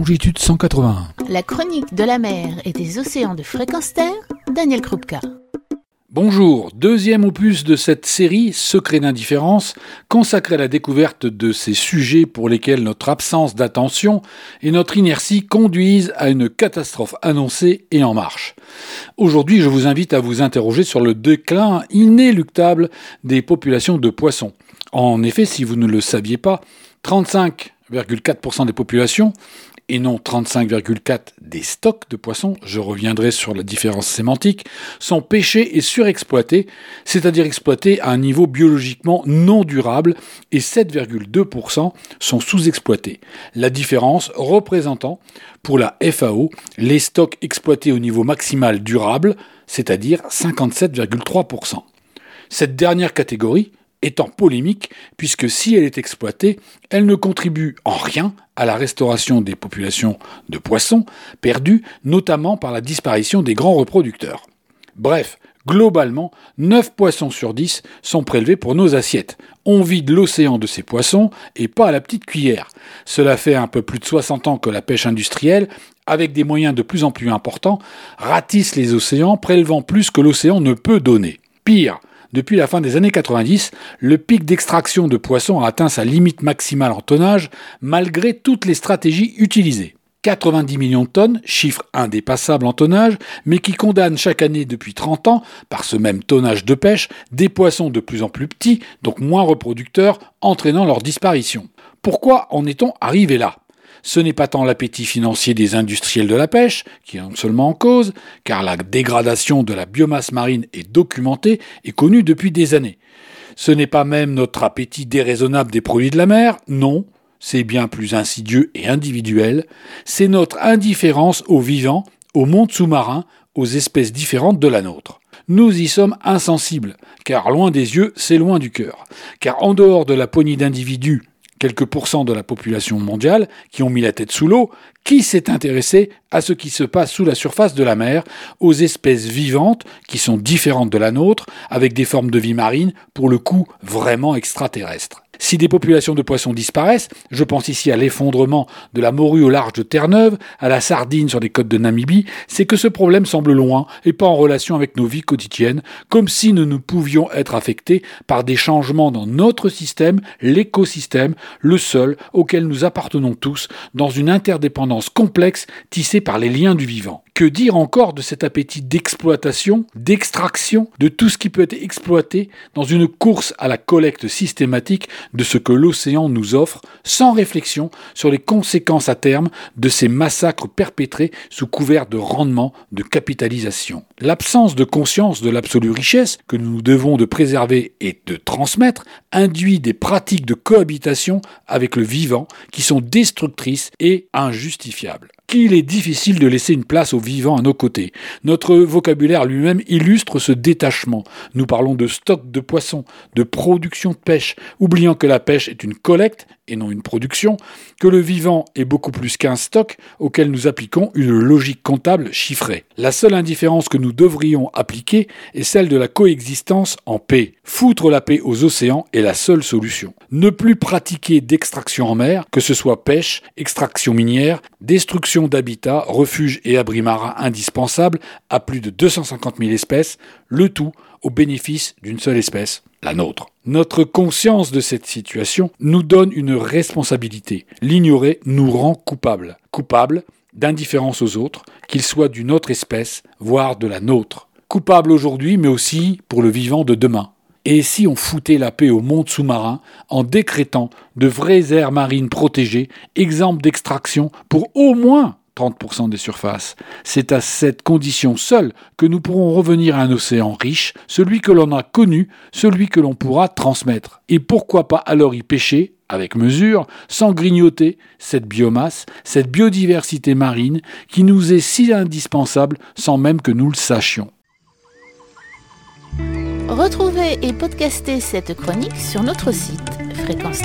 longitude 181. La chronique de la mer et des océans de fréquence terre, Daniel Krupka. Bonjour, deuxième opus de cette série Secret d'indifférence, consacrée à la découverte de ces sujets pour lesquels notre absence d'attention et notre inertie conduisent à une catastrophe annoncée et en marche. Aujourd'hui, je vous invite à vous interroger sur le déclin inéluctable des populations de poissons. En effet, si vous ne le saviez pas, 35,4% des populations et non 35,4 des stocks de poissons, je reviendrai sur la différence sémantique, sont pêchés et surexploités, c'est-à-dire exploités à un niveau biologiquement non durable, et 7,2% sont sous-exploités. La différence représentant, pour la FAO, les stocks exploités au niveau maximal durable, c'est-à-dire 57,3%. Cette dernière catégorie, étant polémique, puisque si elle est exploitée, elle ne contribue en rien à la restauration des populations de poissons, perdues notamment par la disparition des grands reproducteurs. Bref, globalement, 9 poissons sur 10 sont prélevés pour nos assiettes. On vide l'océan de ces poissons et pas à la petite cuillère. Cela fait un peu plus de 60 ans que la pêche industrielle, avec des moyens de plus en plus importants, ratisse les océans, prélevant plus que l'océan ne peut donner. Pire, depuis la fin des années 90, le pic d'extraction de poissons a atteint sa limite maximale en tonnage, malgré toutes les stratégies utilisées. 90 millions de tonnes, chiffre indépassable en tonnage, mais qui condamne chaque année depuis 30 ans, par ce même tonnage de pêche, des poissons de plus en plus petits, donc moins reproducteurs, entraînant leur disparition. Pourquoi en est-on arrivé là? Ce n'est pas tant l'appétit financier des industriels de la pêche qui est seulement en cause, car la dégradation de la biomasse marine est documentée et connue depuis des années. Ce n'est pas même notre appétit déraisonnable des produits de la mer, non, c'est bien plus insidieux et individuel, c'est notre indifférence aux vivants, au monde sous-marin, aux espèces différentes de la nôtre. Nous y sommes insensibles, car loin des yeux, c'est loin du cœur. Car en dehors de la poignée d'individus quelques pourcents de la population mondiale qui ont mis la tête sous l'eau, qui s'est intéressé à ce qui se passe sous la surface de la mer, aux espèces vivantes qui sont différentes de la nôtre, avec des formes de vie marine, pour le coup vraiment extraterrestres. Si des populations de poissons disparaissent, je pense ici à l'effondrement de la morue au large de Terre-Neuve, à la sardine sur les côtes de Namibie, c'est que ce problème semble loin et pas en relation avec nos vies quotidiennes, comme si nous ne pouvions être affectés par des changements dans notre système, l'écosystème, le seul auquel nous appartenons tous, dans une interdépendance complexe tissée par les liens du vivant. Que dire encore de cet appétit d'exploitation, d'extraction, de tout ce qui peut être exploité dans une course à la collecte systématique de ce que l'océan nous offre, sans réflexion sur les conséquences à terme de ces massacres perpétrés sous couvert de rendement, de capitalisation. L'absence de conscience de l'absolue richesse que nous devons de préserver et de transmettre induit des pratiques de cohabitation avec le vivant qui sont destructrices et injustifiables qu'il est difficile de laisser une place aux vivants à nos côtés. Notre vocabulaire lui-même illustre ce détachement. Nous parlons de stock de poissons, de production de pêche, oubliant que la pêche est une collecte et non une production, que le vivant est beaucoup plus qu'un stock auquel nous appliquons une logique comptable chiffrée. La seule indifférence que nous devrions appliquer est celle de la coexistence en paix. Foutre la paix aux océans est la seule solution. Ne plus pratiquer d'extraction en mer, que ce soit pêche, extraction minière, destruction d'habitats, refuges et abris marins indispensables à plus de 250 000 espèces, le tout au bénéfice d'une seule espèce, la nôtre. Notre conscience de cette situation nous donne une responsabilité. L'ignorer nous rend coupables. Coupables d'indifférence aux autres, qu'ils soient d'une autre espèce, voire de la nôtre. Coupables aujourd'hui, mais aussi pour le vivant de demain. Et si on foutait la paix au monde sous-marin en décrétant de vraies aires marines protégées, exemples d'extraction pour au moins 30% des surfaces. C'est à cette condition seule que nous pourrons revenir à un océan riche, celui que l'on a connu, celui que l'on pourra transmettre. Et pourquoi pas alors y pêcher avec mesure, sans grignoter cette biomasse, cette biodiversité marine qui nous est si indispensable sans même que nous le sachions. Retrouvez et podcastez cette chronique sur notre site fréquence